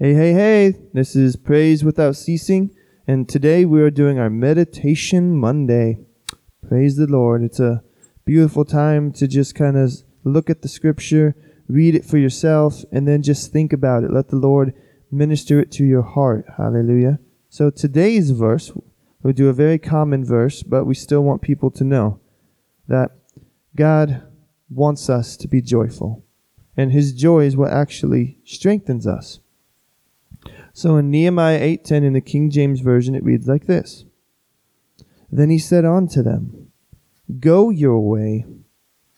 Hey, hey, hey, this is Praise Without Ceasing, and today we are doing our Meditation Monday. Praise the Lord. It's a beautiful time to just kind of look at the scripture, read it for yourself, and then just think about it. Let the Lord minister it to your heart. Hallelujah. So today's verse, we'll do a very common verse, but we still want people to know that God wants us to be joyful, and His joy is what actually strengthens us. So in Nehemiah 8:10 in the King James version it reads like this. Then he said unto them, Go your way,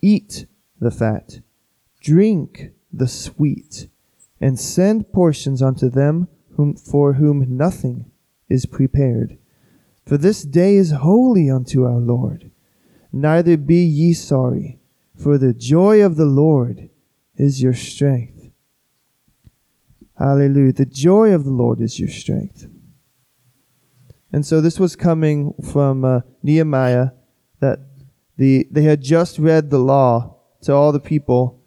eat the fat, drink the sweet, and send portions unto them whom, for whom nothing is prepared. For this day is holy unto our Lord. Neither be ye sorry, for the joy of the Lord is your strength. Hallelujah. The joy of the Lord is your strength. And so this was coming from uh, Nehemiah that the they had just read the law to all the people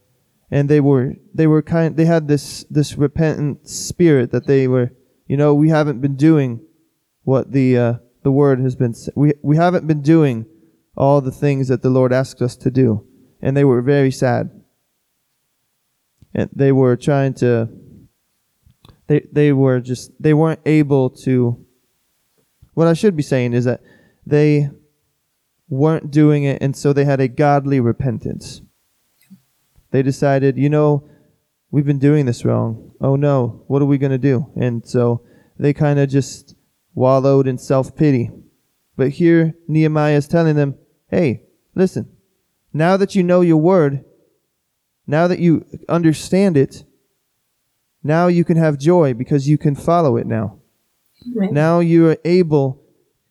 and they were they were kind they had this this repentant spirit that they were you know we haven't been doing what the uh, the word has been we we haven't been doing all the things that the Lord asked us to do and they were very sad and they were trying to they they were just they weren't able to what I should be saying is that they weren't doing it and so they had a godly repentance. They decided, you know, we've been doing this wrong. Oh no, what are we going to do? And so they kind of just wallowed in self-pity. But here Nehemiah is telling them, "Hey, listen. Now that you know your word, now that you understand it, now you can have joy because you can follow it now. Right. Now you are able,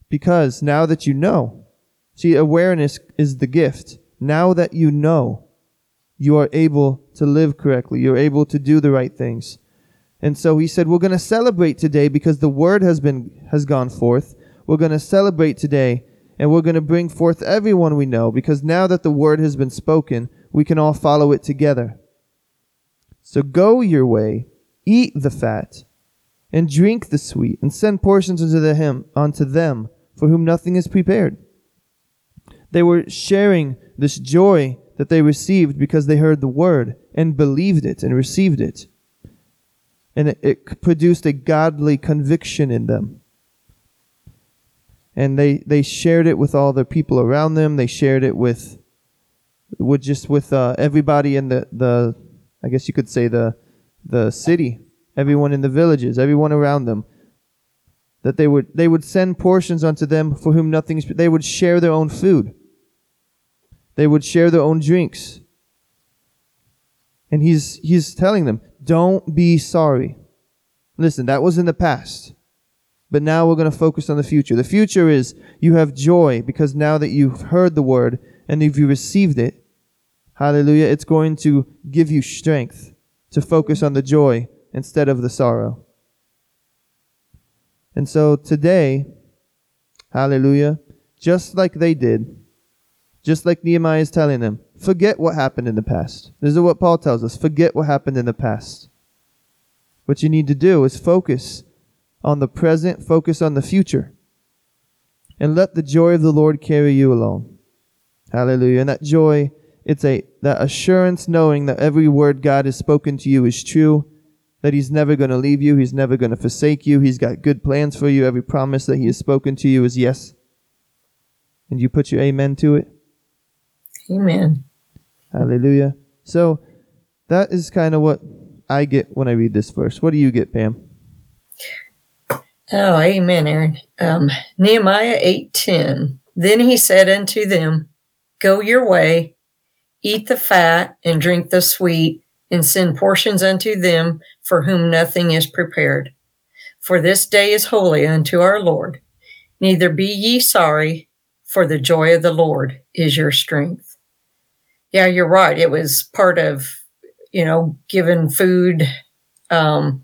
because now that you know, see, awareness is the gift. Now that you know, you are able to live correctly. You're able to do the right things. And so he said, we're going to celebrate today because the word has been, has gone forth. We're going to celebrate today and we're going to bring forth everyone we know because now that the word has been spoken, we can all follow it together. So go your way Eat the fat, and drink the sweet, and send portions unto the him unto them for whom nothing is prepared. They were sharing this joy that they received because they heard the word and believed it and received it. And it, it produced a godly conviction in them. And they, they shared it with all the people around them. They shared it with, with just with uh, everybody in the, the, I guess you could say the, the city, everyone in the villages, everyone around them, that they would they would send portions unto them for whom nothing is they would share their own food. They would share their own drinks. And he's he's telling them, don't be sorry. Listen, that was in the past. But now we're going to focus on the future. The future is you have joy because now that you've heard the word and if you received it, hallelujah, it's going to give you strength to focus on the joy instead of the sorrow. And so today, hallelujah, just like they did, just like Nehemiah is telling them, forget what happened in the past. This is what Paul tells us forget what happened in the past. What you need to do is focus on the present, focus on the future, and let the joy of the Lord carry you along. Hallelujah. And that joy it's a that assurance knowing that every word God has spoken to you is true, that He's never going to leave you, He's never going to forsake you, He's got good plans for you. Every promise that He has spoken to you is yes. And you put your amen to it? Amen. Hallelujah. So that is kind of what I get when I read this verse. What do you get, Pam? Oh, amen, Aaron. Um, Nehemiah 8.10 Then he said unto them, Go your way, Eat the fat and drink the sweet, and send portions unto them for whom nothing is prepared. For this day is holy unto our Lord. Neither be ye sorry, for the joy of the Lord is your strength. Yeah, you're right. It was part of, you know, giving food. Um,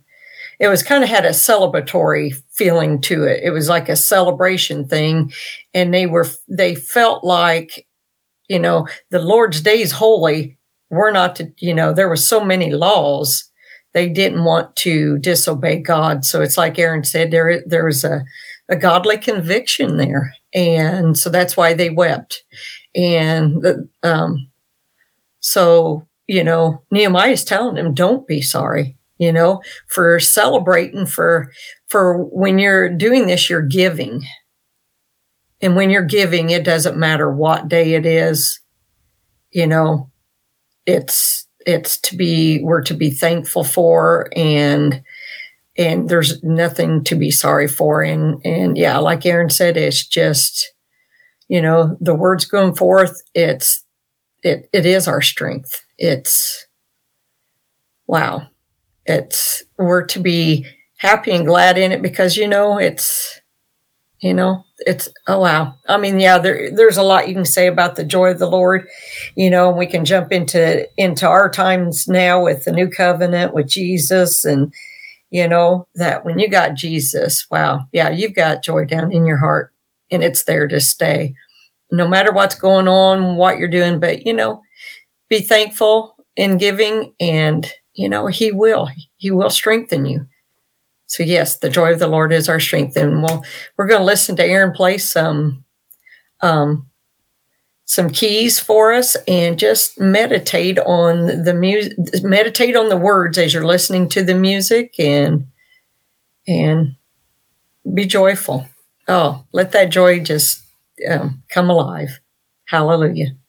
it was kind of had a celebratory feeling to it. It was like a celebration thing. And they were, they felt like you know, the Lord's day is holy. We're not to, you know, there were so many laws they didn't want to disobey God. So it's like Aaron said, there there was a, a godly conviction there. And so that's why they wept. And the, um, so, you know, Nehemiah is telling them, don't be sorry, you know, for celebrating, for, for when you're doing this, you're giving. And when you're giving, it doesn't matter what day it is, you know, it's, it's to be, we're to be thankful for and, and there's nothing to be sorry for. And, and yeah, like Aaron said, it's just, you know, the words going forth, it's, it, it is our strength. It's, wow. It's, we're to be happy and glad in it because, you know, it's, you know, it's, oh, wow. I mean, yeah, there, there's a lot you can say about the joy of the Lord, you know, and we can jump into, into our times now with the new covenant with Jesus and, you know, that when you got Jesus, wow, yeah, you've got joy down in your heart and it's there to stay no matter what's going on, what you're doing. But, you know, be thankful in giving and, you know, He will, He will strengthen you. So, yes, the joy of the Lord is our strength. And we'll, we're going to listen to Aaron play some, um, some keys for us and just meditate on the music meditate on the words as you're listening to the music and and be joyful oh let that joy just um, come alive. Hallelujah. Hallelujah.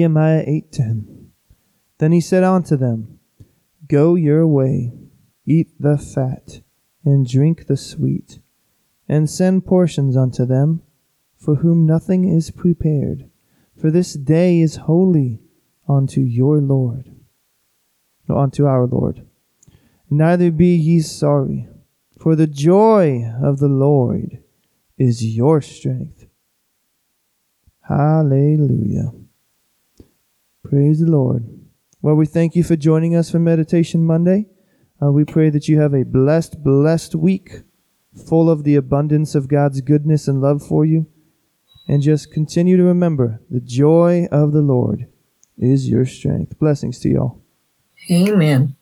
Nehemiah 8:10. Then he said unto them, Go your way, eat the fat, and drink the sweet, and send portions unto them, for whom nothing is prepared, for this day is holy unto your Lord. No, unto our Lord. Neither be ye sorry, for the joy of the Lord is your strength. Hallelujah. Praise the Lord. Well, we thank you for joining us for Meditation Monday. Uh, we pray that you have a blessed, blessed week full of the abundance of God's goodness and love for you. And just continue to remember the joy of the Lord is your strength. Blessings to y'all. Amen.